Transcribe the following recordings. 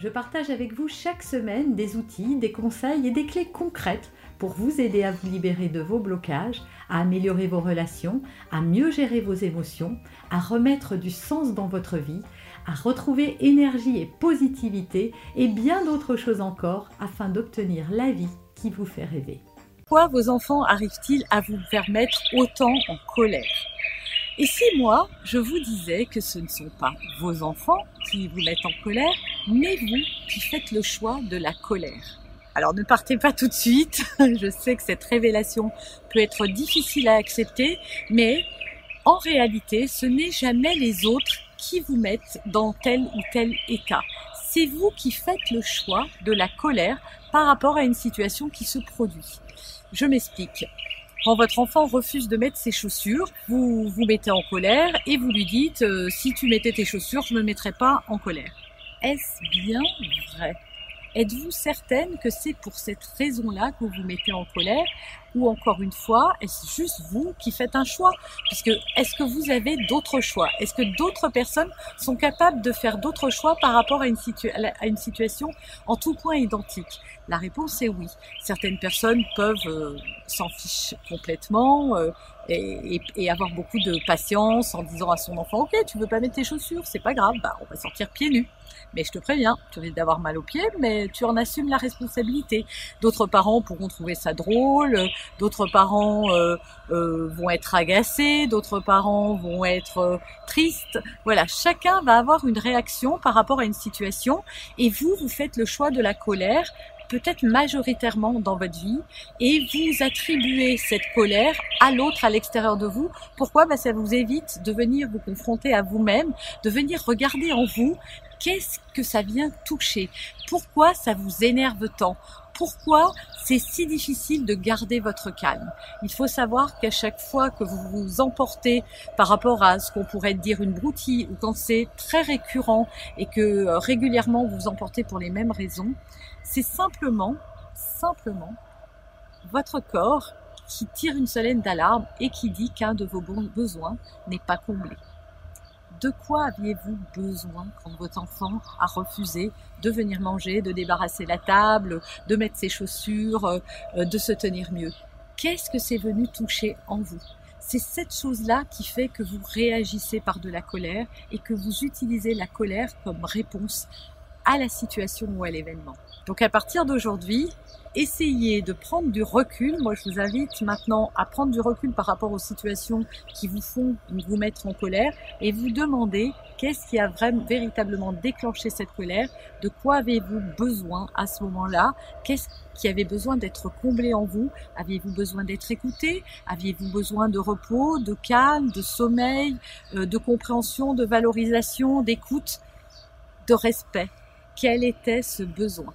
je partage avec vous chaque semaine des outils, des conseils et des clés concrètes pour vous aider à vous libérer de vos blocages, à améliorer vos relations, à mieux gérer vos émotions, à remettre du sens dans votre vie, à retrouver énergie et positivité et bien d'autres choses encore afin d'obtenir la vie qui vous fait rêver. Pourquoi vos enfants arrivent-ils à vous faire mettre autant en colère? Et si moi, je vous disais que ce ne sont pas vos enfants qui vous mettent en colère, mais vous qui faites le choix de la colère alors ne partez pas tout de suite, je sais que cette révélation peut être difficile à accepter, mais en réalité, ce n'est jamais les autres qui vous mettent dans tel ou tel état. C'est vous qui faites le choix de la colère par rapport à une situation qui se produit. Je m'explique. Quand votre enfant refuse de mettre ses chaussures, vous vous mettez en colère et vous lui dites euh, si tu mettais tes chaussures, je me mettrais pas en colère. Est-ce bien vrai? Êtes-vous certaine que c'est pour cette raison-là que vous vous mettez en colère? Ou encore une fois, est-ce juste vous qui faites un choix? Puisque est-ce que vous avez d'autres choix? Est-ce que d'autres personnes sont capables de faire d'autres choix par rapport à une, à une, situation en tout point identique? La réponse est oui. Certaines personnes peuvent euh, s'en ficher complètement euh, et, et, avoir beaucoup de patience en disant à son enfant Ok, tu veux pas mettre tes chaussures, c'est pas grave, bah, on va sortir pieds nus. Mais je te préviens, tu risques d'avoir mal aux pieds, mais tu en assumes la responsabilité. D'autres parents pourront trouver ça drôle, d'autres parents euh, euh, vont être agacés, d'autres parents vont être euh, tristes. Voilà, chacun va avoir une réaction par rapport à une situation, et vous, vous faites le choix de la colère peut-être majoritairement dans votre vie et vous attribuez cette colère à l'autre à l'extérieur de vous. Pourquoi? Ben, Ça vous évite de venir vous confronter à vous-même, de venir regarder en vous qu'est-ce que ça vient toucher? Pourquoi ça vous énerve tant? Pourquoi c'est si difficile de garder votre calme? Il faut savoir qu'à chaque fois que vous vous emportez par rapport à ce qu'on pourrait dire une broutille ou quand c'est très récurrent et que euh, régulièrement vous vous emportez pour les mêmes raisons, c'est simplement, simplement votre corps qui tire une solenne d'alarme et qui dit qu'un de vos besoins n'est pas comblé de quoi aviez-vous besoin quand votre enfant a refusé de venir manger, de débarrasser la table, de mettre ses chaussures, euh, de se tenir mieux? Qu'est-ce que c'est venu toucher en vous? C'est cette chose-là qui fait que vous réagissez par de la colère et que vous utilisez la colère comme réponse à la situation ou à l'événement. Donc à partir d'aujourd'hui, essayez de prendre du recul. Moi, je vous invite maintenant à prendre du recul par rapport aux situations qui vous font vous mettre en colère et vous demander qu'est-ce qui a vraiment véritablement déclenché cette colère, de quoi avez-vous besoin à ce moment-là, qu'est-ce qui avait besoin d'être comblé en vous, aviez-vous besoin d'être écouté, aviez-vous besoin de repos, de calme, de sommeil, euh, de compréhension, de valorisation, d'écoute, de respect? Quel était ce besoin.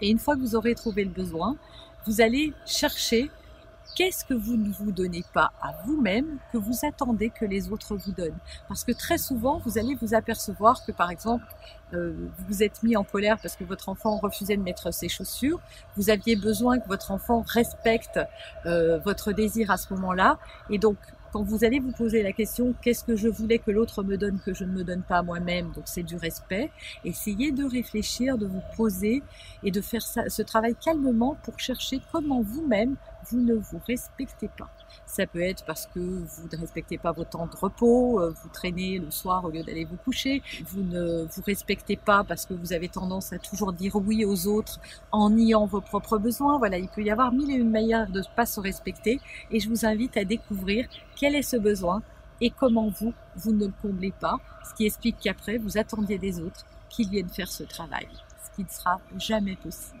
Et une fois que vous aurez trouvé le besoin, vous allez chercher qu'est-ce que vous ne vous donnez pas à vous-même que vous attendez que les autres vous donnent. Parce que très souvent, vous allez vous apercevoir que par exemple, euh, vous vous êtes mis en colère parce que votre enfant refusait de mettre ses chaussures, vous aviez besoin que votre enfant respecte euh, votre désir à ce moment-là, et donc quand vous allez vous poser la question qu'est-ce que je voulais que l'autre me donne que je ne me donne pas moi-même, donc c'est du respect, essayez de réfléchir, de vous poser et de faire ce travail calmement pour chercher comment vous-même vous ne vous respectez pas. Ça peut être parce que vous ne respectez pas vos temps de repos, euh, vous traînez le soir au lieu d'aller vous coucher, vous ne vous respectez pas parce que vous avez tendance à toujours dire oui aux autres en niant vos propres besoins. Voilà, il peut y avoir mille et une manières de ne pas se respecter et je vous invite à découvrir quel est ce besoin et comment vous, vous ne le comblez pas, ce qui explique qu'après, vous attendiez des autres qu'ils viennent faire ce travail, ce qui ne sera jamais possible.